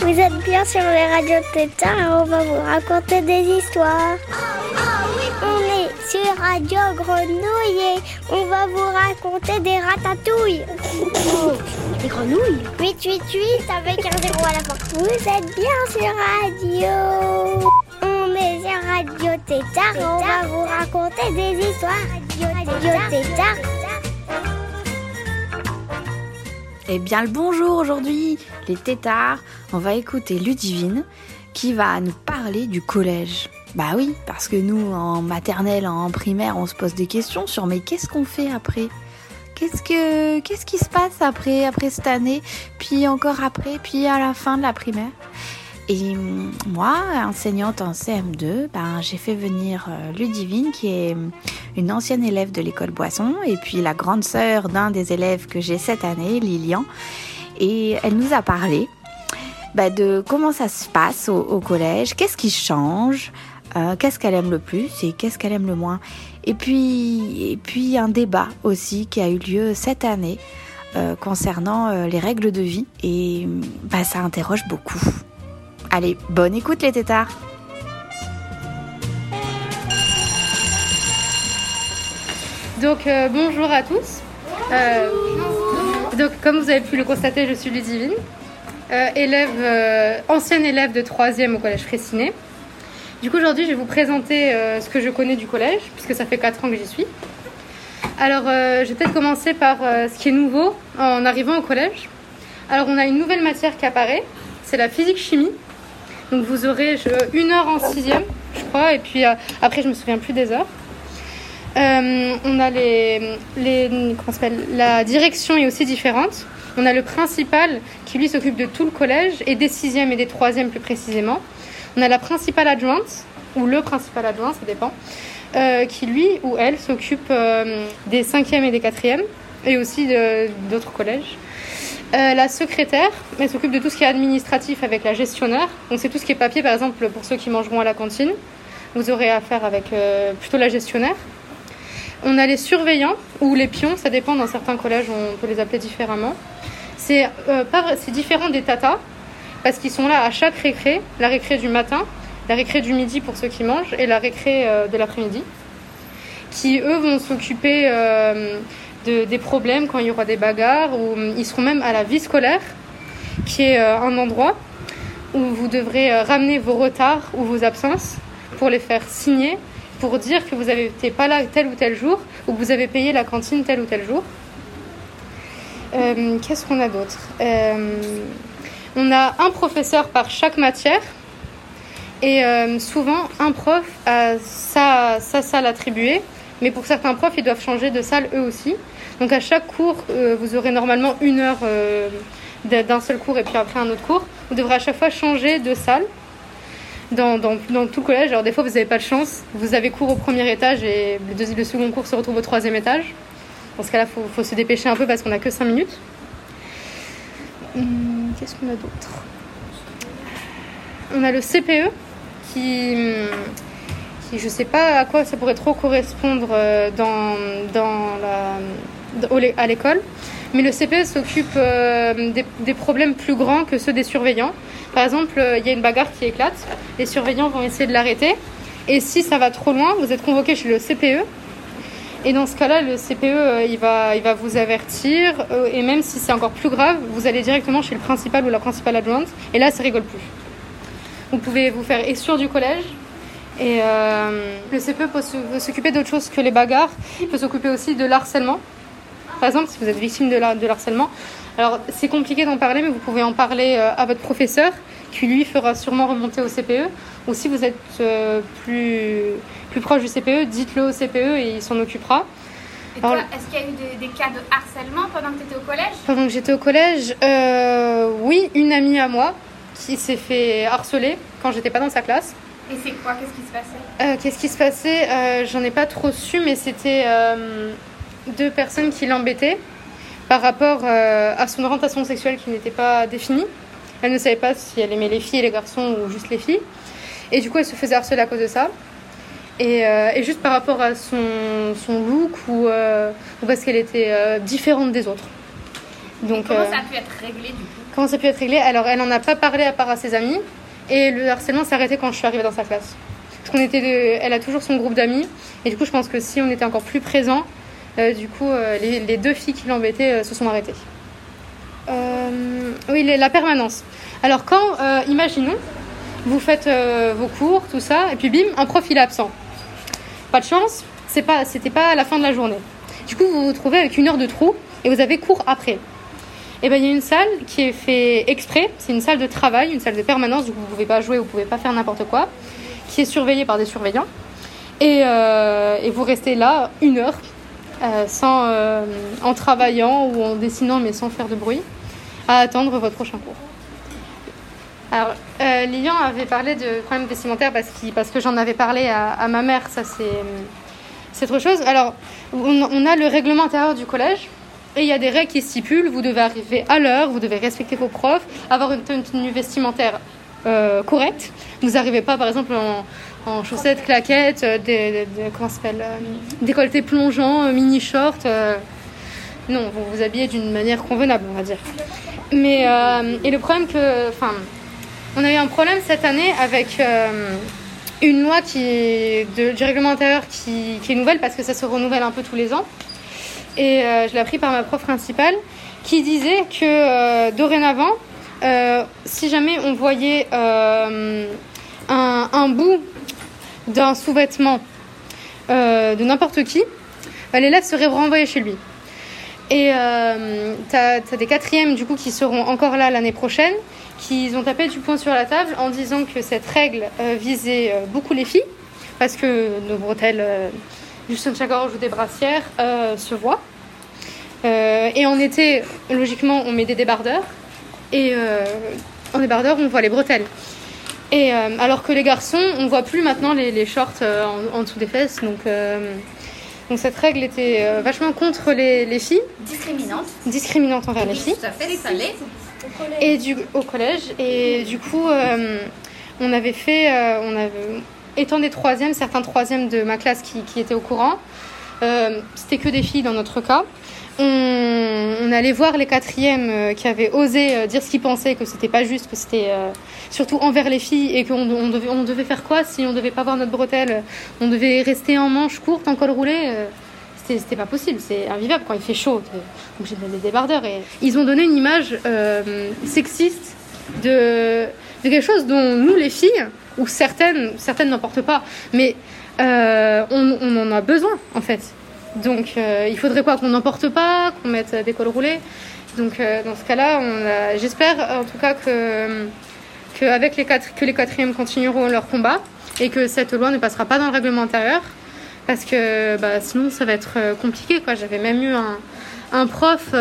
Vous êtes bien sur les radios Tétard et on va vous raconter des histoires. On est sur Radio Grenouille et on va vous raconter des ratatouilles. Des grenouilles 888 avec un zéro à la fin. Vous êtes bien sur Radio. On est sur Radio Tétard et on va vous raconter des histoires. Eh bien le bonjour aujourd'hui les tétards, on va écouter Ludivine qui va nous parler du collège. Bah oui, parce que nous en maternelle, en primaire, on se pose des questions sur mais qu'est-ce qu'on fait après? Qu'est-ce que qu'est-ce qui se passe après après cette année, puis encore après, puis à la fin de la primaire? Et moi, enseignante en CM2, ben, j'ai fait venir euh, Ludivine, qui est une ancienne élève de l'école Boisson, et puis la grande sœur d'un des élèves que j'ai cette année, Lilian. Et elle nous a parlé ben, de comment ça se passe au, collège, qu'est-ce qui change, euh, qu'est-ce qu'elle aime le plus et qu'est-ce qu'elle aime le moins. Et puis, et puis un débat aussi qui a eu lieu cette année euh, concernant euh, les règles de vie, et ben, ça interroge beaucoup. Allez, bonne écoute les tétards Donc euh, bonjour à tous. Euh, donc comme vous avez pu le constater, je suis Ludivine, euh, élève, euh, ancienne élève de 3e au collège Fraissinet. Du coup aujourd'hui je vais vous présenter ce que je connais du collège, puisque ça fait 4 ans que j'y suis. Alors je vais peut-être commencer par ce qui est nouveau en arrivant au collège. Alors on a une nouvelle matière qui apparaît, c'est la physique-chimie. Donc vous aurez une heure en sixième, je crois, et puis euh, après je me souviens plus des heures. Euh, on a les, les la direction est aussi différente. On a le principal qui lui s'occupe de tout le collège et des sixièmes et des troisièmes plus précisément. On a la principale adjointe ou le principal adjoint, ça dépend, euh, qui lui ou elle s'occupe des cinquièmes et des quatrièmes et aussi d'autres collèges. Euh, la secrétaire, elle s'occupe de tout ce qui est administratif avec la gestionnaire. Donc c'est tout ce qui est papier, par exemple, pour ceux qui mangeront à la cantine. Vous aurez affaire avec euh, plutôt la gestionnaire. On a les surveillants ou les pions, ça dépend. Dans certains collèges, on peut les appeler différemment. C'est euh, c'est différent des tatas parce qu'ils sont là à chaque récré, la récré du matin, la récré du midi pour ceux qui mangent et la récré de l'après-midi, qui eux vont s'occuper de, des problèmes quand il y aura des bagarres ou hum, ils seront même à la vie scolaire, qui est euh, un endroit où vous devrez euh, ramener vos retards ou vos absences pour les faire signer pour dire que vous avez été pas là tel ou tel jour ou que vous avez payé la cantine tel ou tel jour. Euh, Qu'est-ce qu'on a d'autre? On a un professeur par chaque matière et souvent un prof a sa, sa salle attribuée, mais pour certains profs ils doivent changer de salle eux aussi. Donc à chaque cours euh, vous aurez normalement une heure euh, d'un seul cours et puis après un autre cours. Vous devrez à chaque fois changer de salle dans, tout le collège. Alors des fois, vous n'avez pas de chance. Vous avez cours au premier étage et le, second cours se retrouve au troisième étage. Dans ce cas-là, il faut, se dépêcher un peu parce qu'on n'a que 5 minutes. Hum, Qu'est-ce qu'on a d'autre? On a le CPE qui, je sais pas à quoi ça pourrait trop correspondre euh, dans, dans la, à l'école. Mais le CPE s'occupe euh, des, problèmes plus grands que ceux des surveillants. Par exemple, euh, il y a une bagarre qui éclate, les surveillants vont essayer de l'arrêter. Et si ça va trop loin, vous êtes convoqué chez le CPE. Et dans ce cas-là, le CPE, euh, va, vous avertir. et même si c'est encore plus grave, vous allez directement chez le principal ou la principale adjointe. Et là, ça rigole plus. Vous pouvez vous faire exclure du collège. Et le CPE peut s'occuper d'autre chose que les bagarres. Il peut s'occuper aussi de l'harcèlement. Par exemple, si vous êtes victime de, la- de l'harcèlement, alors c'est compliqué d'en parler, mais vous pouvez en parler euh, à votre professeur, qui lui fera sûrement remonter au CPE. Ou si vous êtes euh, plus, plus proche du CPE, dites-le au CPE et il s'en occupera. Et toi, Alors- est-ce qu'il y a eu des, des cas de harcèlement pendant que tu étais au collège? Pendant que j'étais au collège, euh, oui, une amie à moi qui s'est fait harceler quand j'étais pas dans sa classe. Et c'est quoi? Qu'est-ce qui se passait? Euh, Qu'est-ce qui se passait? Euh, J'en ai pas trop su, mais c'était deux personnes qui l'embêtaient par rapport euh, à son orientation sexuelle qui n'était pas définie. Elle ne savait pas si elle aimait les filles et les garçons ou juste les filles. Et du coup, elle se faisait harceler à cause de ça. Et, euh, et juste par rapport à son, son look ou, euh, ou parce qu'elle était différente des autres. Donc, Comment ça a pu être réglé du coup? comment ça a pu être réglé? Alors, elle n'en a pas parlé à part à ses amis. Et le harcèlement s'est arrêté quand je suis arrivée dans sa classe. Parce qu'on était de- elle a toujours son groupe d'amis. Et du coup, je pense que si on était encore plus présents, euh, du coup, euh, les, deux filles qui l'embêtaient euh, se sont arrêtées. Euh, oui, la permanence. Alors, quand, euh, imaginons, vous faites euh, vos cours, tout ça, et puis bim, un prof il est absent. Pas de chance, c'est pas, c'était pas à la fin de la journée. Du coup, vous vous retrouvez avec une heure de trou et vous avez cours après. Et ben il y a une salle qui est fait exprès, c'est une salle de travail, une salle de permanence, où vous pouvez pas jouer, vous pouvez pas faire n'importe quoi, qui est surveillée par des surveillants. Euh, et vous restez là une heure, euh, sans, euh, en travaillant ou en dessinant, mais sans faire de bruit, à attendre votre prochain cours. Alors, euh, Lilian avait parlé de problèmes vestimentaires parce, qu'il- parce que j'en avais parlé à, ma mère, ça c'est, c'est autre chose. Alors, on, on a le règlement intérieur du collège et il y a des règles qui stipulent, vous devez arriver à l'heure, vous devez respecter vos profs, avoir une tenue vestimentaire euh, correcte. Vous n'arrivez pas par exemple en, en chaussettes, claquettes, euh, des, des- comment s'appelle, euh, décolleté plongeant, euh, mini short. non, vous vous habillez d'une manière convenable, on va dire. Mais et le problème que, enfin, on a eu un problème cette année avec une loi qui de, du règlement intérieur qui, qui est nouvelle parce que ça se renouvelle un peu tous les ans. Et je l'ai appris par ma prof principale qui disait que dorénavant, si jamais on voyait un, un bout d'un sous-vêtement euh, de n'importe qui, bah, l'élève serait renvoyé chez lui. Et euh, t'as as des quatrièmes du coup qui seront encore là l'année prochaine, qui ont tapé du poing sur la table en disant que cette règle euh, visait beaucoup les filles, parce que nos bretelles du soutien-gorge ou des brassières se voient. Et en été, logiquement, on met des débardeurs. Et en débardeur, on voit les bretelles. Et euh, alors que les garçons, on voit plus maintenant les, les shorts euh, en, en dessous des fesses. Donc, euh, donc cette règle était euh, vachement contre les, les filles, Discriminante. discriminante envers les filles. tout à fait, ça l'est. Et du, au collège. Et du coup, euh, on avait fait, euh, on avait, étant des troisièmes, certains troisièmes de ma classe qui, qui étaient au courant, euh, c'était que des filles dans notre cas. On, allait voir les quatrièmes euh, qui avaient osé euh, dire ce qu'ils pensaient, que c'était pas juste, que c'était euh, surtout envers les filles et qu'on on devait, on devait faire quoi si on devait pas voir notre bretelle On devait rester en manche courte, en col roulé euh, c'était pas possible, c'est invivable quand il fait chaud. de mettre des débardeurs. Et... Ils ont donné une image sexiste de, quelque chose dont nous, les filles, ou certaines, certaines n'en portent pas, mais on en a besoin en fait. Donc euh, il faudrait quoi Qu'on n'en porte pas, qu'on mette des cols roulés? Donc euh, dans ce cas-là, j'espère en tout cas que, avec les quatre, que les quatrièmes continueront leur combat et que cette loi ne passera pas dans le règlement intérieur parce que bah, sinon ça va être euh, compliqué. J'avais même eu un, prof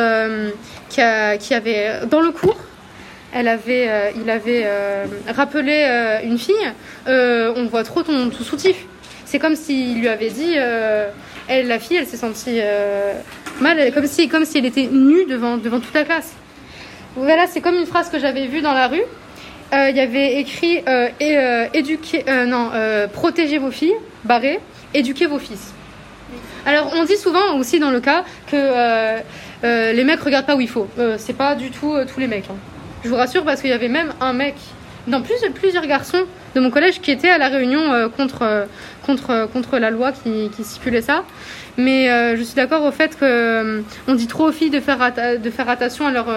qui, avait, dans le cours, il avait rappelé une fille, on voit trop ton, ton soutif. C'est comme s'il lui avait dit, elle, la fille, elle s'est sentie euh, mal, comme si, comme si elle était nue devant, devant toute la classe. Voilà, c'est comme une phrase que j'avais vue dans la rue. Euh, Il y avait écrit euh, euh, éduquer, non, protégez vos filles, barré, éduquez vos fils. Alors on dit souvent aussi dans le cas que les mecs regardent pas où il faut. C'est pas du tout tous les mecs. hein. Je vous rassure parce qu'il y avait même un mec dans plus, plusieurs garçons de mon collège qui étaient à la réunion euh, contre, euh, contre, euh, contre la loi qui, stipulait ça. Mais je suis d'accord au fait que euh, dit trop aux filles de faire, attention à leur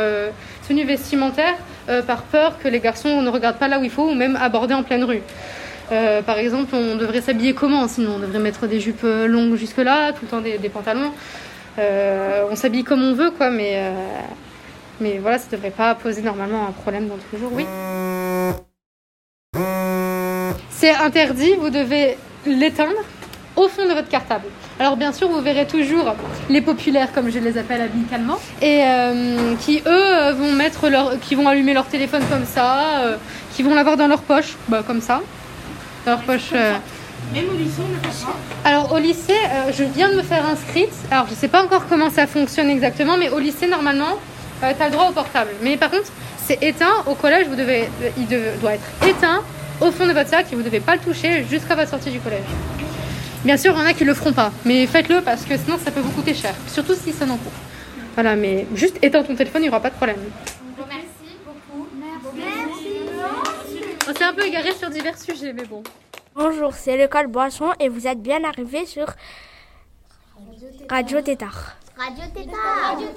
tenue vestimentaire par peur que les garçons ne regardent pas là où il faut ou même aborder en pleine rue. Par exemple, on devrait s'habiller comment Sinon, on devrait mettre des jupes longues jusque-là, tout le temps des, pantalons. On s'habille comme on veut, quoi, mais, mais voilà, ça devrait pas poser normalement un problème dans tous les jours. Oui. C'est interdit, vous devez l'éteindre au fond de votre cartable. Alors bien sûr, vous verrez toujours les populaires, comme je les appelle amicalement, et euh, qui eux vont mettre leur, qui vont allumer leur téléphone comme ça, euh, qui vont l'avoir dans leur poche, bah, comme ça, dans leur poche. euh, Même au lycée, on pas. alors au lycée, je viens de me faire inscrite. Alors je sais pas encore comment ça fonctionne exactement, mais au lycée normalement, tu as le droit au portable. Mais par contre, c'est éteint. Au collège, vous devez, il de- doit être éteint au fond de votre sac et vous devez pas le toucher jusqu'à votre sortie du collège. Bien sûr, il y en a qui le feront pas, mais faites-le parce que sinon ça peut vous coûter cher, surtout si ça n'en court. Voilà, mais juste éteins ton téléphone, il n'y aura pas de problème. Merci beaucoup. On s'est un peu égaré sur divers sujets, mais bon. Bonjour, c'est l'école Boisson et vous êtes bien arrivés sur Radio Tétard. Radio Tétard. Radio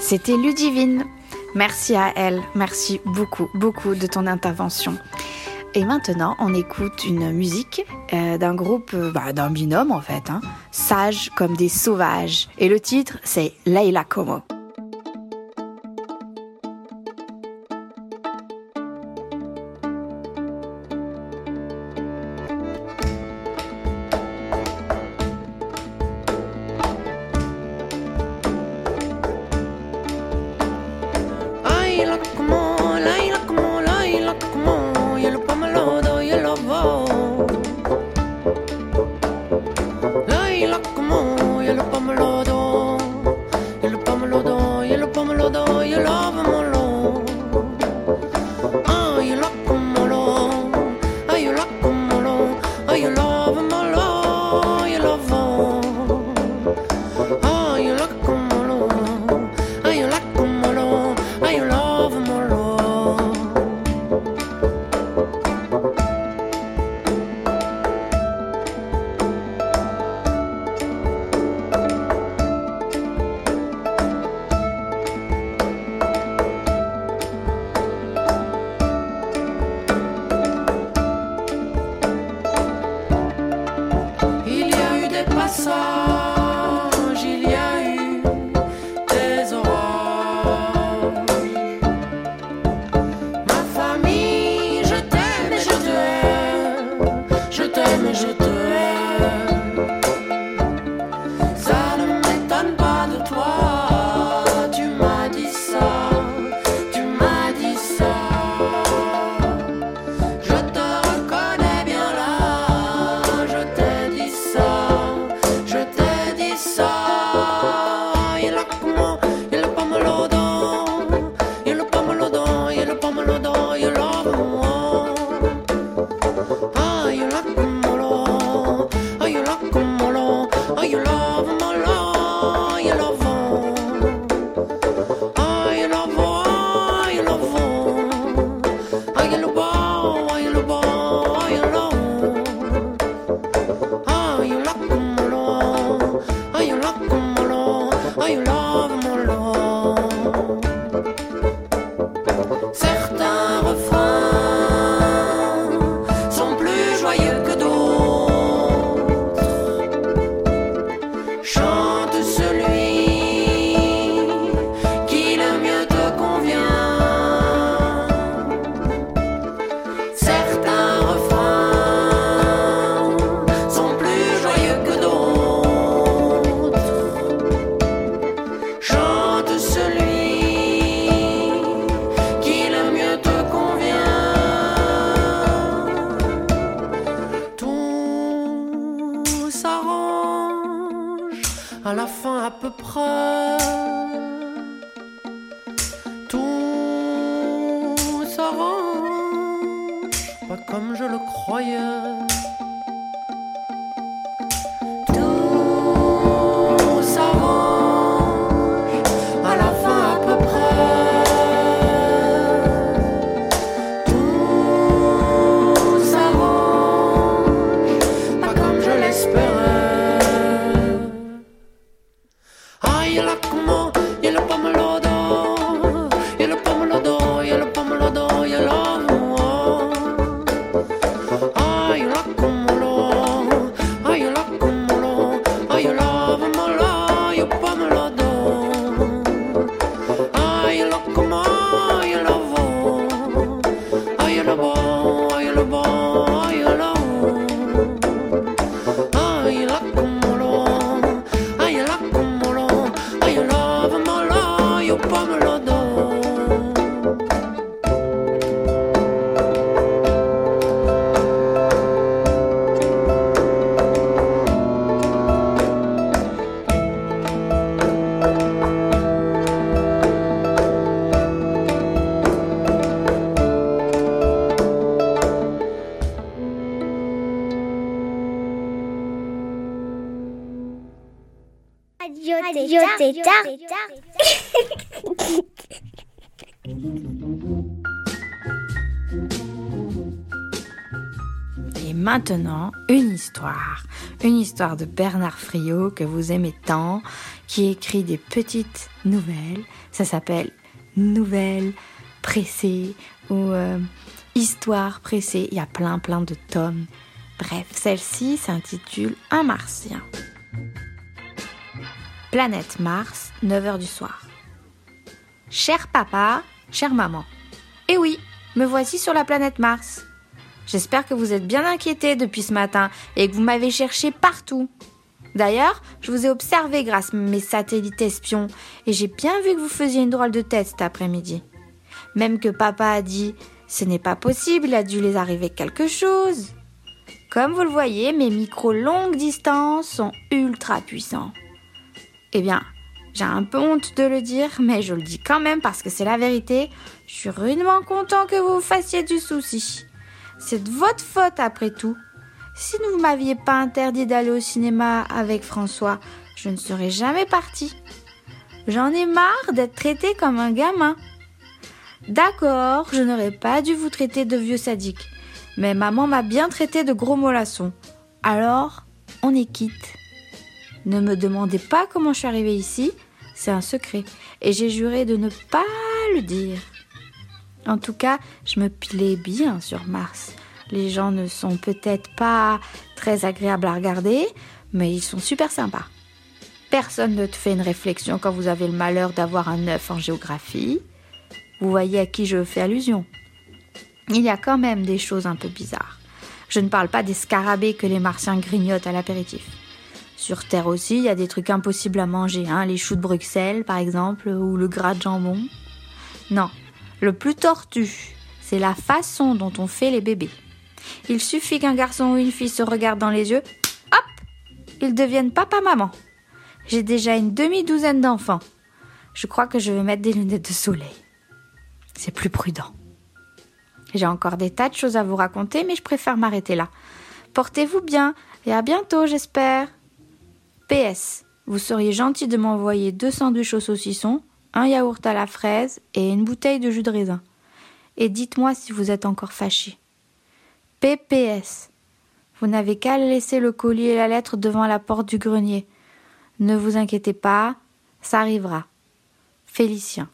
C'était Ludivine. Merci à elle. Merci beaucoup, beaucoup de ton intervention. Et maintenant, on écoute une musique euh, d'un groupe, euh, bah, d'un binôme en fait, hein, sages comme des sauvages. Et le titre, c'est Leila Como. Maintenant, une histoire. Une histoire de Bernard Friot que vous aimez tant, qui écrit des petites nouvelles. Ça s'appelle Nouvelles pressées ou euh, Histoire pressée. Il y a plein plein de tomes. Bref, celle-ci s'intitule Un martien. Planète Mars, 9h du soir. Cher papa, chère maman. Eh oui, me voici sur la planète Mars. J'espère que vous êtes bien inquiétés depuis ce matin et que vous m'avez cherché partout. D'ailleurs, je vous ai observé grâce à mes satellites espions et j'ai bien vu que vous faisiez une drôle de tête cet après-midi. Même que papa a dit ce n'est pas possible, il a dû les arriver quelque chose. Comme vous le voyez, mes micros longue distance sont ultra puissants. Eh bien, j'ai un peu honte de le dire, mais je le dis quand même parce que c'est la vérité. Je suis rudement content que vous vous fassiez du souci. C'est de votre faute après tout. Si vous ne m'aviez pas interdit d'aller au cinéma avec François, je ne serais jamais partie. J'en ai marre d'être traité comme un gamin. D'accord, je n'aurais pas dû vous traiter de vieux sadique, mais maman m'a bien traité de gros mollassons. Alors, on est quitte. Ne me demandez pas comment je suis arrivée ici, c'est un secret, et j'ai juré de ne pas le dire. En tout cas, je me pilais bien sur Mars. Les gens ne sont peut-être pas très agréables à regarder, mais ils sont super sympas. Personne ne te fait une réflexion quand vous avez le malheur d'avoir un 9 en géographie. Vous voyez à qui je fais allusion. Il y a quand même des choses un peu bizarres. Je ne parle pas des scarabées que les martiens grignotent à l'apéritif. Sur Terre aussi, il y a des trucs impossibles à manger, hein, les choux de Bruxelles par exemple, ou le gras de jambon. Non, le plus tortu, c'est la façon dont on fait les bébés. Il suffit qu'un garçon ou une fille se regarde dans les yeux, hop, ils deviennent papa-maman. J'ai déjà une demi-douzaine d'enfants. Je crois que je vais mettre des lunettes de soleil. C'est plus prudent. J'ai encore des tas de choses à vous raconter, mais je préfère m'arrêter là. Portez-vous bien et à bientôt, j'espère. PS, vous seriez gentil de m'envoyer deux sandwichs au saucisson, un yaourt à la fraise et une bouteille de jus de raisin. Et dites-moi si vous êtes encore fâché. PPS. Vous n'avez qu'à laisser le colis et la lettre devant la porte du grenier. Ne vous inquiétez pas, ça arrivera. Félicien.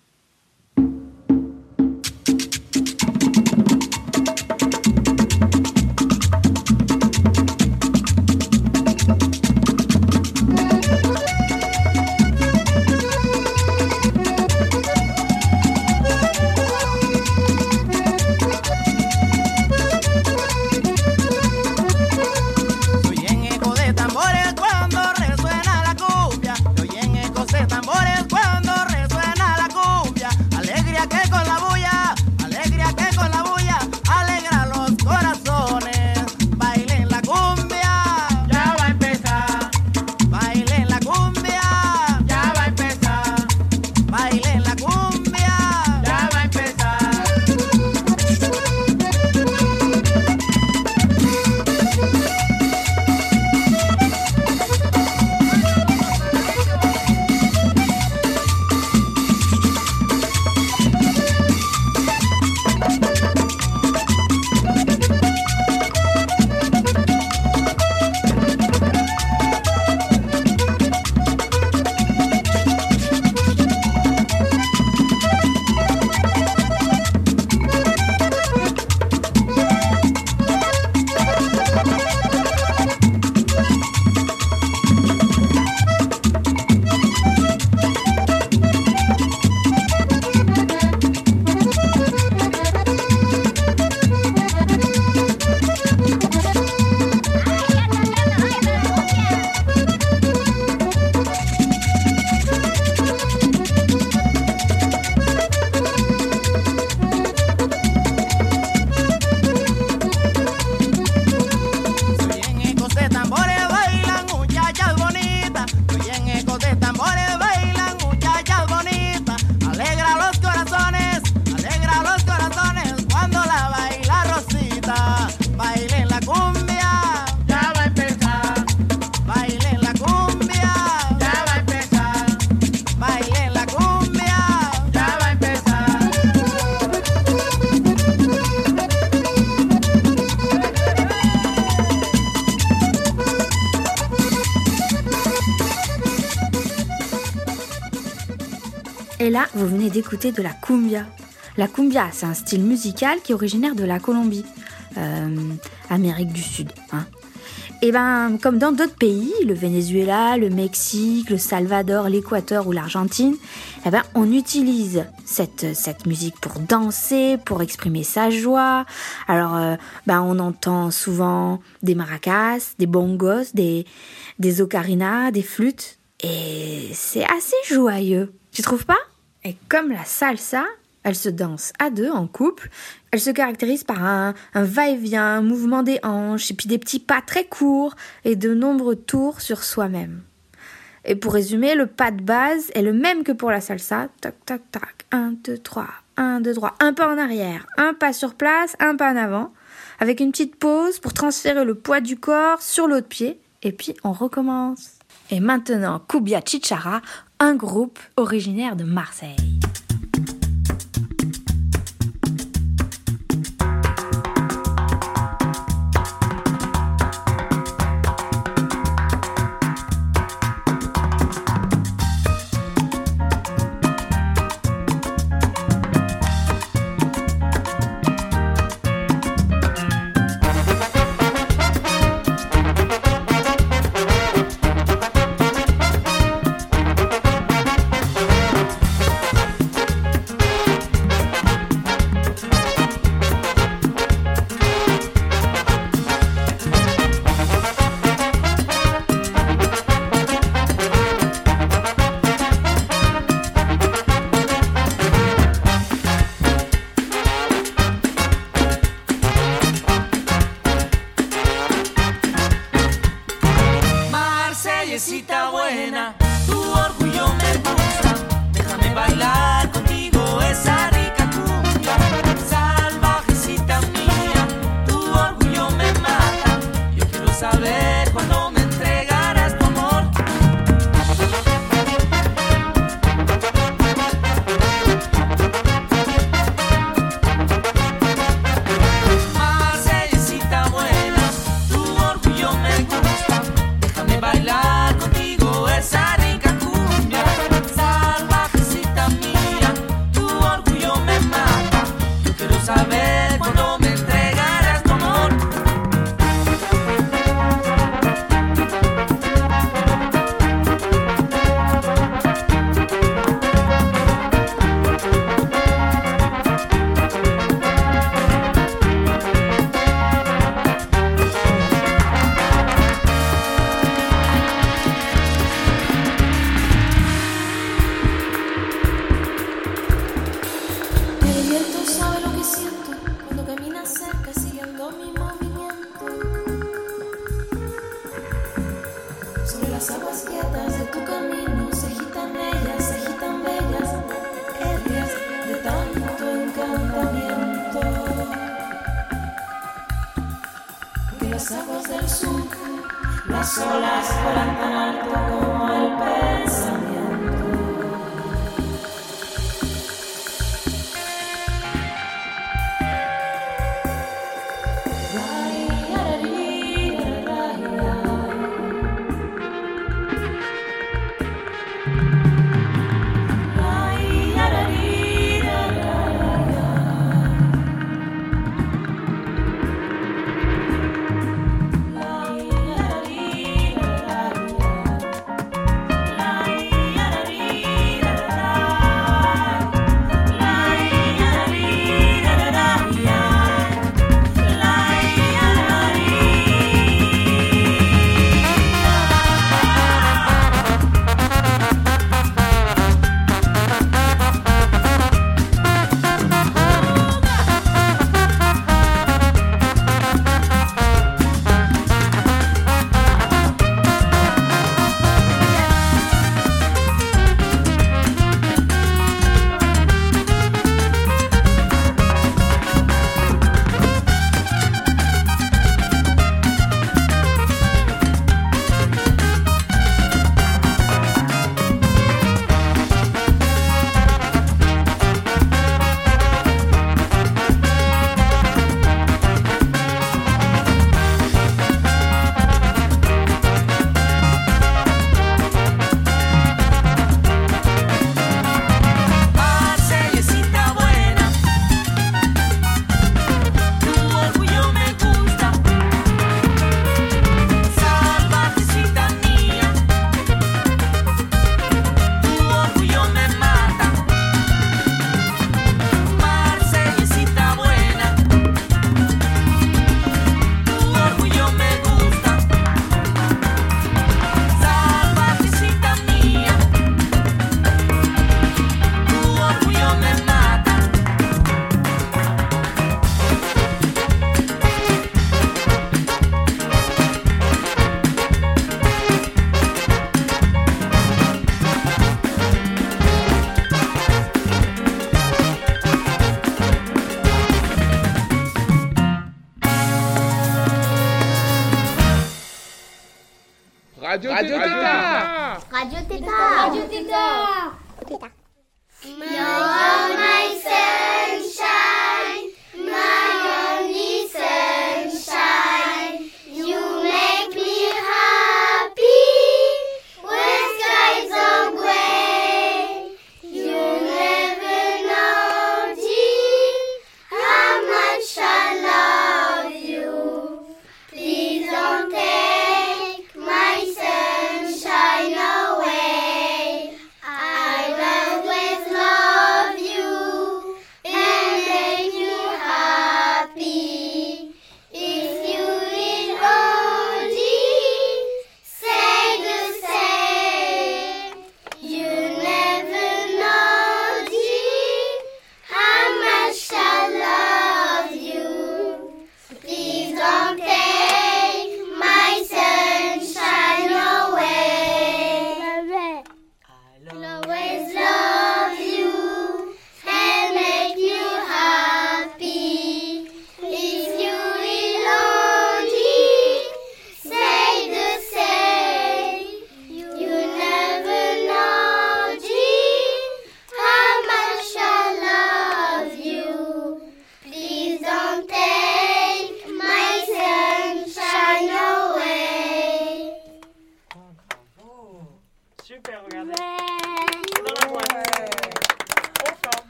D'écouter de la cumbia. La cumbia, c'est un style musical qui est originaire de la Colombie, euh, Amérique du Sud. Hein. Et ben, comme dans d'autres pays, le Venezuela, le Mexique, le Salvador, l'Équateur ou l'Argentine, eh ben, on utilise cette, cette musique pour danser, pour exprimer sa joie. Alors, euh, ben, on entend souvent des maracas, des bongos, des, des ocarinas, des flûtes. Et c'est assez joyeux. Tu trouves pas? Et comme la salsa, elle se danse à deux, en couple. Elle se caractérise par un, va-et-vient, un mouvement des hanches, et puis des petits pas très courts et de nombreux tours sur soi-même. Et pour résumer, le pas de base est le même que pour la salsa. Tac, tac, tac. Un, deux, trois. Un, deux, trois. Un pas en arrière. Un pas sur place. Un pas en avant. Avec une petite pause pour transférer le poids du corps sur l'autre pied. Et puis on recommence. Et maintenant, Kubia Chichara, un groupe originaire de Marseille. Marsellecita buena, tu orgullo me gusta. Déjame bailar contigo esa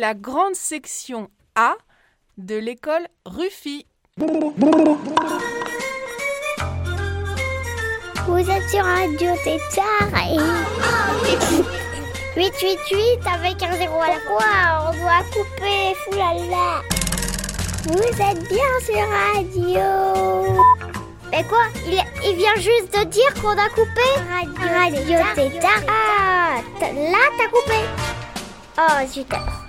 la grande section A de l'école Ruffy. Vous êtes sur Radio Tétard et... 888 avec un zéro à la Quoi on doit couper, foulala. Vous êtes bien sur Radio. Mais quoi? Il, vient juste de dire qu'on a coupé Radio, Radio Ah, là t'as coupé. Oh, super.